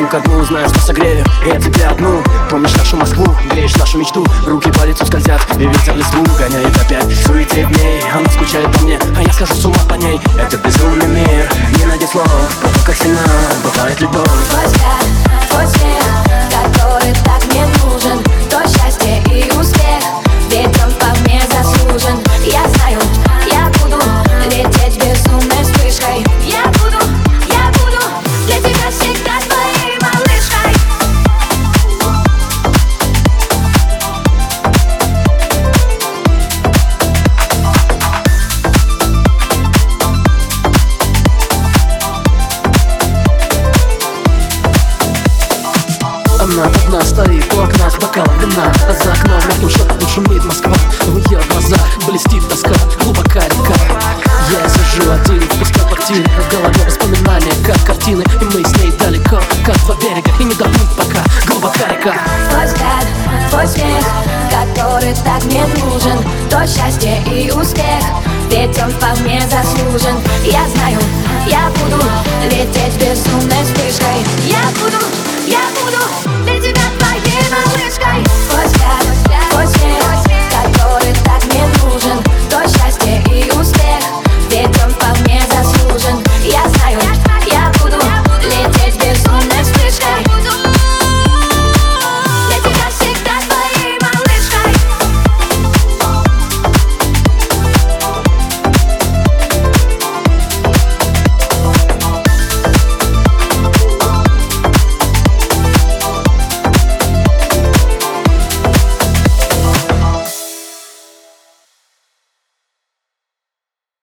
Пойду ко дну, знаю, что согрею И я тебе одну Помнишь нашу Москву, греешь нашу мечту. Руки по лицу скользят, и ветер листву Гоняет опять в суете дней Она скучает по мне, а я скажу с ума по ней. Это безумный мир, не найди слов как сильна бывает любовь Она одна стоит у окна с бокалом вина. А за окном мертвым шепотом шумит Москва. В ее глазах блестит тоска Глубока река. Я сижу один в пустой квартире В голове воспоминания, как картины. И мы с ней далеко, как два берега И не доплыть пока. Глубока река. Твой взгляд, твой смех, который так мне нужен. То счастье и успех, ведь он вполне заслужен. Я знаю,